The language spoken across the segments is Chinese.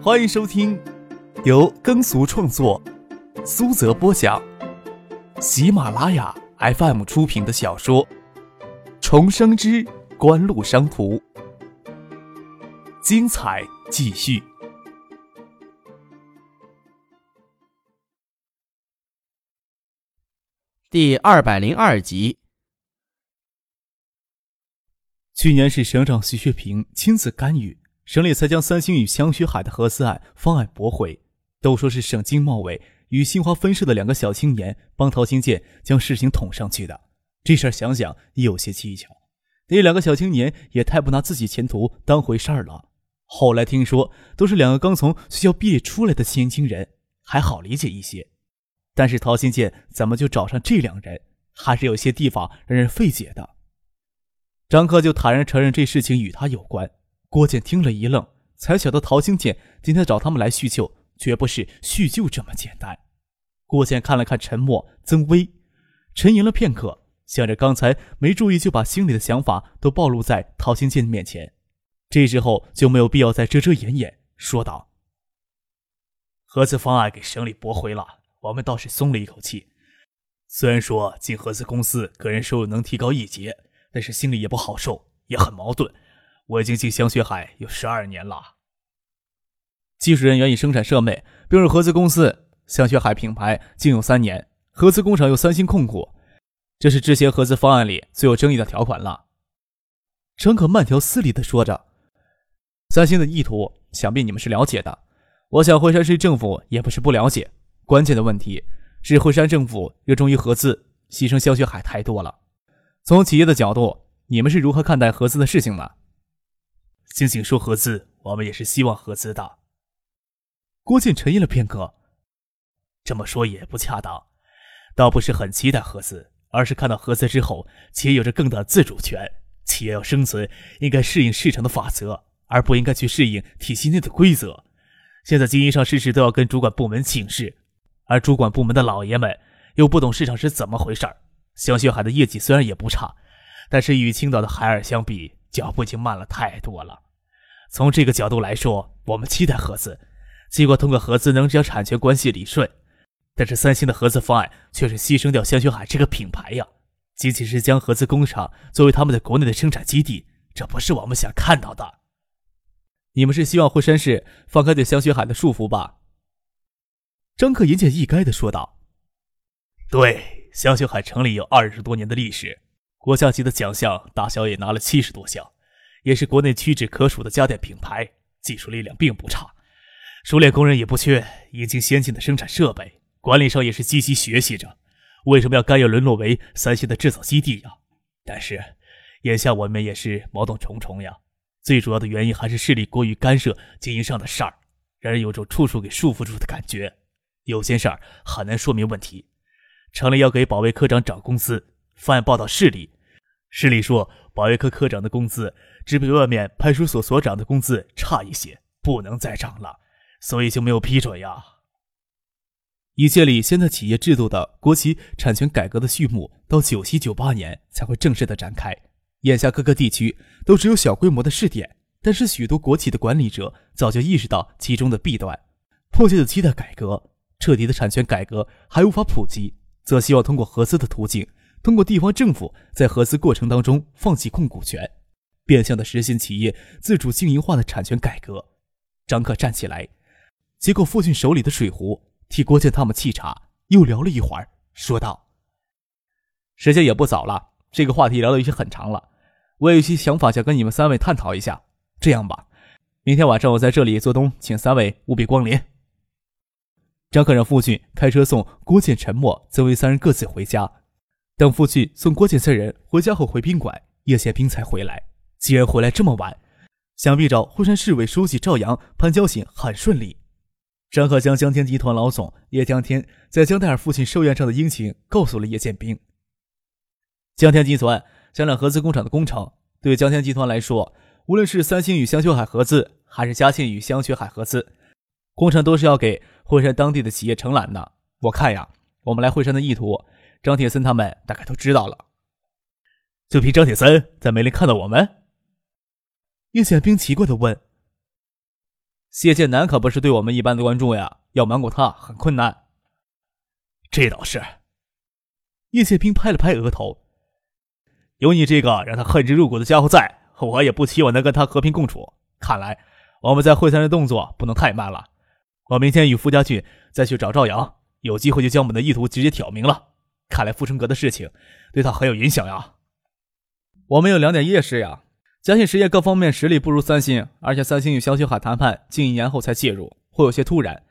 欢迎收听由耕俗创作、苏泽播讲、喜马拉雅 FM 出品的小说《重生之官路商途》，精彩继续，第二百零二集。去年是省长徐学平亲自干预，省里才将三星与香雪海的合资案方案驳回。都说是省经贸委与新华分社的两个小青年帮陶新建将事情捅上去的。这事儿想想有些蹊跷，那两个小青年也太不拿自己前途当回事儿了。后来听说都是两个刚从学校毕业出来的年轻人，还好理解一些。但是陶新建怎么就找上这两人，还是有些地方让人费解的。张克就坦然承认这事情与他有关。郭建听了一愣，才晓得陶兴建今天找他们来叙旧，绝不是叙旧这么简单。郭建看了看陈默、曾威，沉吟了片刻，想着刚才没注意就把心里的想法都暴露在陶兴建面前，这时候就没有必要再遮遮掩掩，说道：“合资方案给省里驳回了，我们倒是松了一口气。虽然说进合资公司个人收入能提高一截。”但是心里也不好受，也很矛盾。我已经进香雪海有十二年了。技术人员以生产设备并入合资公司，香雪海品牌仅有三年。合资工厂由三星控股，这是之前合资方案里最有争议的条款了。陈可慢条斯理地说着：“三星的意图，想必你们是了解的。我想惠山市政府也不是不了解。关键的问题是惠山政府热衷于合资，牺牲香雪海太多了。”从企业的角度，你们是如何看待合资的事情呢？星星说合资，我们也是希望合资的。郭靖沉吟了片刻，这么说也不恰当，倒不是很期待合资，而是看到合资之后，企业有着更大的自主权。企业要生存，应该适应市场的法则，而不应该去适应体系内的规则。现在经营上事事都要跟主管部门请示，而主管部门的老爷们又不懂市场是怎么回事儿。香雪海的业绩虽然也不差，但是与青岛的海尔相比，脚步已经慢了太多了。从这个角度来说，我们期待合资，结果通过合资能将产权关系理顺。但是三星的合资方案却是牺牲掉香雪海这个品牌呀，仅仅是将合资工厂作为他们在国内的生产基地，这不是我们想看到的。你们是希望惠山市放开对香雪海的束缚吧？张克言简意赅的说道：“对。”香雪海成立有二十多年的历史，国家级的奖项大小也拿了七十多项，也是国内屈指可数的家电品牌，技术力量并不差，熟练工人也不缺，引进先进的生产设备，管理上也是积极学习着。为什么要甘愿沦落为三星的制造基地呀？但是，眼下我们也是矛盾重重呀。最主要的原因还是势力过于干涉经营上的事儿，让人有种处处给束缚住的感觉。有些事儿很难说明问题。城里要给保卫科长涨工资，方案报到市里，市里说保卫科科长的工资只比外面派出所所长的工资差一些，不能再涨了，所以就没有批准呀。以建立现代企业制度的国企产权改革的序幕，到九七九八年才会正式的展开。眼下各个地区都只有小规模的试点，但是许多国企的管理者早就意识到其中的弊端，迫切的期待改革。彻底的产权改革还无法普及。则希望通过合资的途径，通过地方政府在合资过程当中放弃控股权，变相的实现企业自主经营化的产权改革。张克站起来，接过父亲手里的水壶，替郭建他们沏茶，又聊了一会儿，说道：“时间也不早了，这个话题聊的有些很长了，我有些想法想跟你们三位探讨一下。这样吧，明天晚上我在这里做东，请三位务必光临。”张克让父亲开车送郭建、陈默、曾为三人各自回家。等父亲送郭建三人回家后，回宾馆，叶宪兵才回来。既然回来这么晚，想必找惠山市委书记赵阳、潘交醒很顺利。张克将江天集团老总叶江天在江泰尔父亲寿宴上的殷勤告诉了叶建兵。江天集团将两合资工厂的工程，对江天集团来说，无论是三星与香雪海合资，还是嘉信与香雪海合资，工程都是要给。惠山当地的企业承揽的，我看呀，我们来惠山的意图，张铁森他们大概都知道了。就凭张铁森在梅林看到我们？叶宪兵奇怪的问。谢剑南可不是对我们一般的观众呀，要瞒过他很困难。这倒是。叶剑兵拍了拍额头，有你这个让他恨之入骨的家伙在，我也不期望能跟他和平共处。看来我们在会山的动作不能太慢了。我明天与傅家俊再去找赵阳，有机会就将我们的意图直接挑明了。看来富春阁的事情对他很有影响呀。我们有两点劣势呀，嘉信实业各方面实力不如三星，而且三星与香雪海谈判近一年后才介入，会有些突然。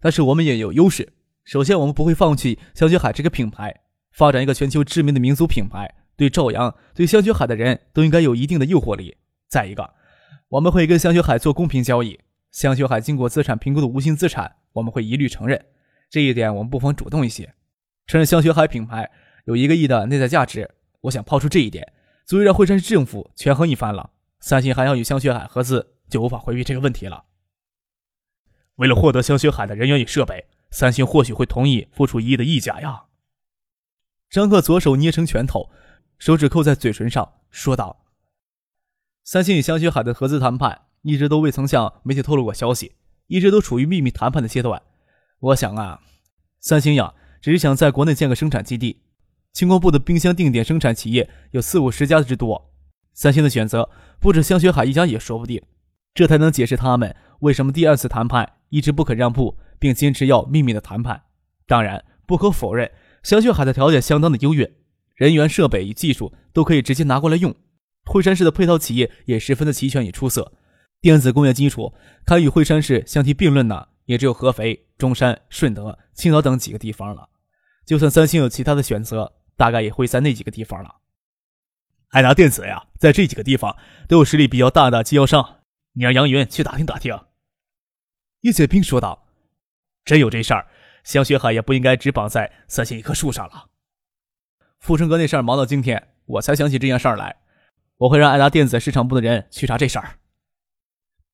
但是我们也有优势，首先我们不会放弃香雪海这个品牌。发展一个全球知名的民族品牌，对赵阳、对香雪海的人都应该有一定的诱惑力。再一个，我们会跟香雪海做公平交易，香雪海经过资产评估的无形资产，我们会一律承认。这一点我们不妨主动一些，承认香雪海品牌有一个亿的内在价值。我想抛出这一点，足以让惠山市政府权衡一番了。三星还要与香雪海合资，就无法回避这个问题了。为了获得香雪海的人员与设备，三星或许会同意付出一亿的溢价呀。张克左手捏成拳头，手指扣在嘴唇上，说道：“三星与香雪海的合资谈判一直都未曾向媒体透露过消息，一直都处于秘密谈判的阶段。我想啊，三星呀，只是想在国内建个生产基地。轻工部的冰箱定点生产企业有四五十家之多，三星的选择不止香雪海一家也说不定。这才能解释他们为什么第二次谈判一直不肯让步，并坚持要秘密的谈判。当然，不可否认。”香雪海的条件相当的优越，人员、设备与技术都可以直接拿过来用。惠山市的配套企业也十分的齐全与出色，电子工业基础堪与惠山市相提并论的，也只有合肥、中山、顺德、青岛等几个地方了。就算三星有其他的选择，大概也会在那几个地方了。爱达电子呀，在这几个地方都有实力比较大的经销商，你让杨云去打听打听。叶剑兵说道：“真有这事儿。”香雪海也不应该只绑在三星一棵树上了。富春阁那事儿忙到今天，我才想起这件事儿来。我会让爱达电子市场部的人去查这事儿。”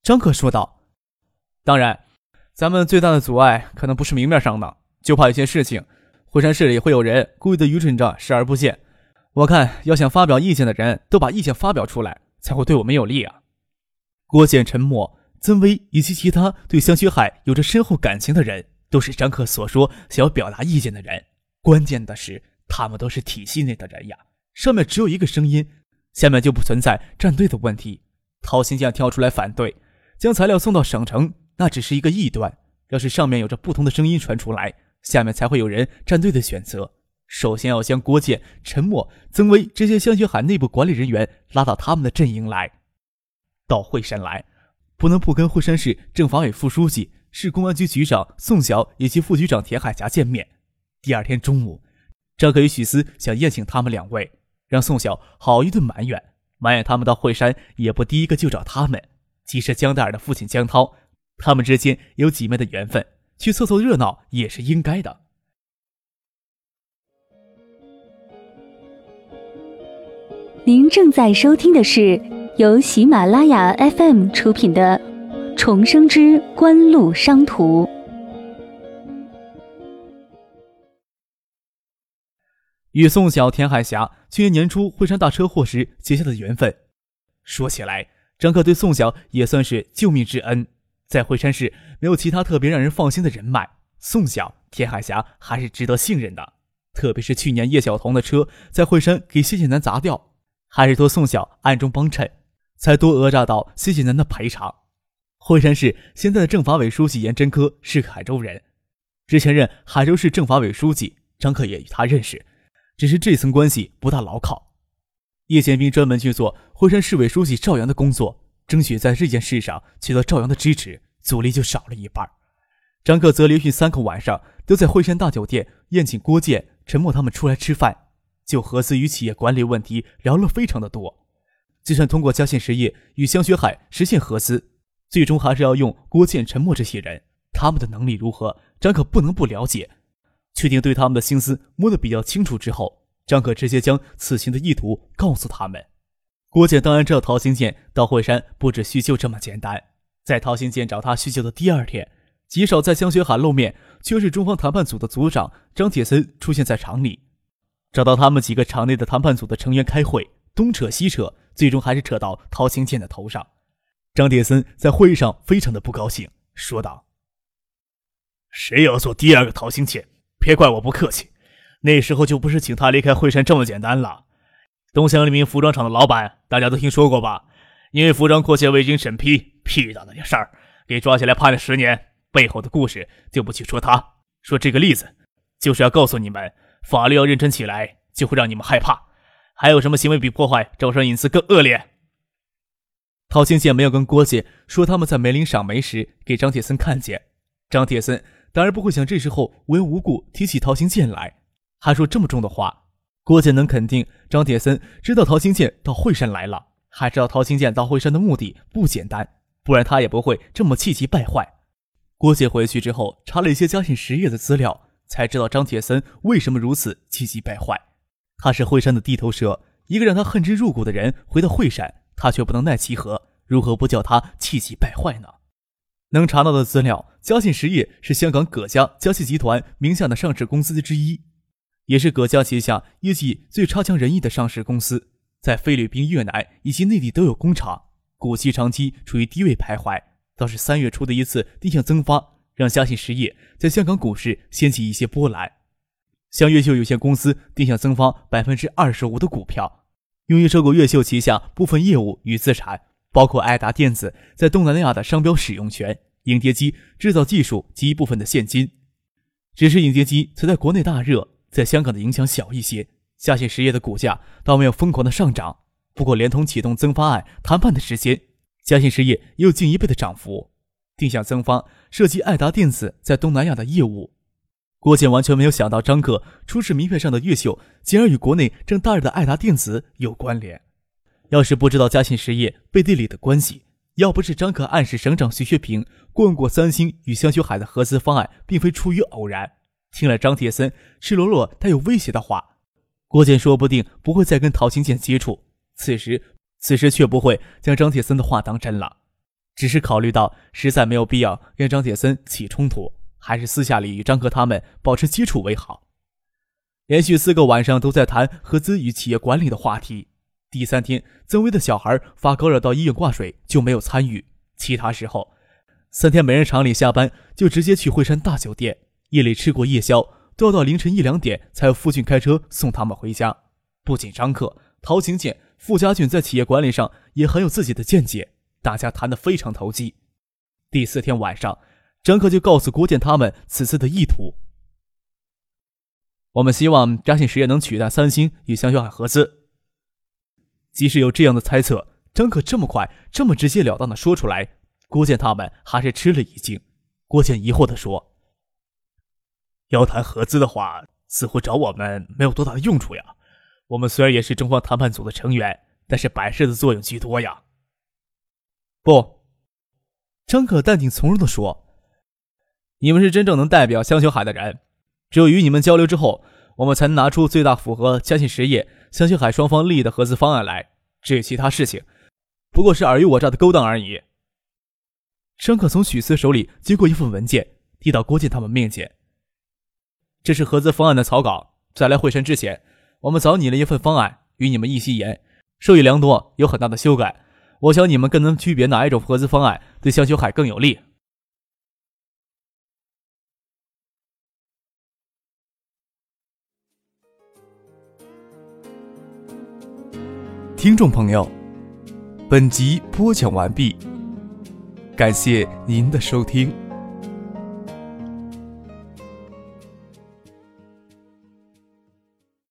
张克说道。“当然，咱们最大的阻碍可能不是明面上的，就怕有些事情，惠山市里会有人故意的愚蠢着视而不见。我看要想发表意见的人都把意见发表出来，才会对我们有利啊。”郭建沉默，曾威以及其他对香雪海有着深厚感情的人。都是张克所说想要表达意见的人，关键的是他们都是体系内的人呀。上面只有一个声音，下面就不存在站队的问题。陶新将跳出来反对，将材料送到省城，那只是一个异端。要是上面有着不同的声音传出来，下面才会有人站队的选择。首先要将郭建、陈默、曾威这些香雪海内部管理人员拉到他们的阵营来，到惠山来，不能不跟惠山市政法委副书记。市公安局局长宋晓以及副局长田海霞见面。第二天中午，张可与许思想宴请他们两位，让宋晓好一顿埋怨，埋怨他们到惠山也不第一个就找他们。其实江大尔的父亲江涛，他们之间有几面的缘分，去凑凑热闹也是应该的。您正在收听的是由喜马拉雅 FM 出品的。重生之官路商途，与宋晓、田海霞去年年初惠山大车祸时结下的缘分。说起来，张克对宋晓也算是救命之恩。在惠山市没有其他特别让人放心的人脉，宋晓、田海霞还是值得信任的。特别是去年叶晓彤的车在惠山给谢谢南砸掉，还是托宋晓暗中帮衬，才多讹诈到谢谢南的赔偿。惠山市现在的政法委书记严真科是个海州人，之前任海州市政法委书记，张克也与他认识，只是这层关系不大牢靠。叶剑兵专门去做惠山市委书记赵阳的工作，争取在这件事上取得赵阳的支持，阻力就少了一半。张克则连续三个晚上都在惠山大酒店宴请郭建、陈默他们出来吃饭，就合资与企业管理问题聊了非常的多。就算通过嘉信实业与香雪海实现合资。最终还是要用郭建、陈默这些人，他们的能力如何，张可不能不了解。确定对他们的心思摸得比较清楚之后，张可直接将此行的意图告诉他们。郭建当然知道陶行健到惠山不止叙旧这么简单。在陶行健找他叙旧的第二天，极少在香雪海露面，却是中方谈判组的组长张铁森出现在厂里，找到他们几个厂内的谈判组的成员开会，东扯西扯，最终还是扯到陶行健的头上。张铁森在会议上非常的不高兴，说道：“谁要做第二个陶行健，别怪我不客气。那时候就不是请他离开惠山这么简单了。东乡黎明服装厂的老板，大家都听说过吧？因为服装扩建未经审批，屁大的点事儿，给抓起来判了十年。背后的故事就不去说他，说这个例子，就是要告诉你们，法律要认真起来，就会让你们害怕。还有什么行为比破坏招商引资更恶劣？”陶行健没有跟郭姐说他们在梅林赏梅时给张铁森看见，张铁森当然不会想这时候无缘无故提起陶行健来，还说这么重的话。郭姐能肯定张铁森知道陶行健到惠山来了，还知道陶行健到惠山的目的不简单，不然他也不会这么气急败坏。郭姐回去之后查了一些嘉信实业的资料，才知道张铁森为什么如此气急败坏。他是惠山的地头蛇，一个让他恨之入骨的人回到惠山。他却不能奈其何，如何不叫他气急败坏呢？能查到的资料，嘉信实业是香港葛家嘉信集团名下的上市公司之一，也是葛家旗下业绩最差强人意的上市公司，在菲律宾、越南以及内地都有工厂，股息长期处于低位徘徊。倒是三月初的一次定向增发，让嘉信实业在香港股市掀起一些波澜，向越秀有限公司定向增发百分之二十五的股票。用于收购越秀旗下部分业务与资产，包括爱达电子在东南亚的商标使用权、影碟机制造技术及一部分的现金。只是影碟机曾在国内大热，在香港的影响小一些。嘉信实业的股价倒没有疯狂的上涨，不过连同启动增发案谈判的时间，嘉信实业又近一倍的涨幅。定向增发涉及爱达电子在东南亚的业务。郭建完全没有想到，张可出示名片上的越秀，竟然与国内正大热的爱达电子有关联。要是不知道嘉信实业背地里的关系，要不是张可暗示省长徐学平问过三星与香雪海的合资方案，并非出于偶然，听了张铁森赤裸裸带有威胁的话，郭建说不定不会再跟陶行健接触。此时，此时却不会将张铁森的话当真了，只是考虑到实在没有必要跟张铁森起冲突。还是私下里与张克他们保持接触为好。连续四个晚上都在谈合资与企业管理的话题。第三天，曾威的小孩发高热到医院挂水，就没有参与。其他时候，三天每人厂里下班就直接去惠山大酒店，夜里吃过夜宵，都要到凌晨一两点才有父亲开车送他们回家。不仅张克、陶行健、傅家俊在企业管理上也很有自己的见解，大家谈得非常投机。第四天晚上。张克就告诉郭建他们此次的意图。我们希望嘉信实业能取代三星与香雪海合资。即使有这样的猜测，张可这么快、这么直截了当的说出来，郭建他们还是吃了一惊。郭建疑惑的说：“要谈合资的话，似乎找我们没有多大的用处呀。我们虽然也是中方谈判组的成员，但是摆设的作用居多呀。”不，张可淡定从容的说。你们是真正能代表香雪海的人，只有与你们交流之后，我们才能拿出最大符合嘉信实业、香雪海双方利益的合资方案来。至于其他事情，不过是尔虞我诈的勾当而已。张可从许思手里接过一份文件，递到郭靖他们面前。这是合资方案的草稿，在来会审之前，我们早拟了一份方案，与你们一席言，受益良多，有很大的修改。我想你们更能区别哪一种合资方案对香秋海更有利。听众朋友，本集播讲完毕，感谢您的收听。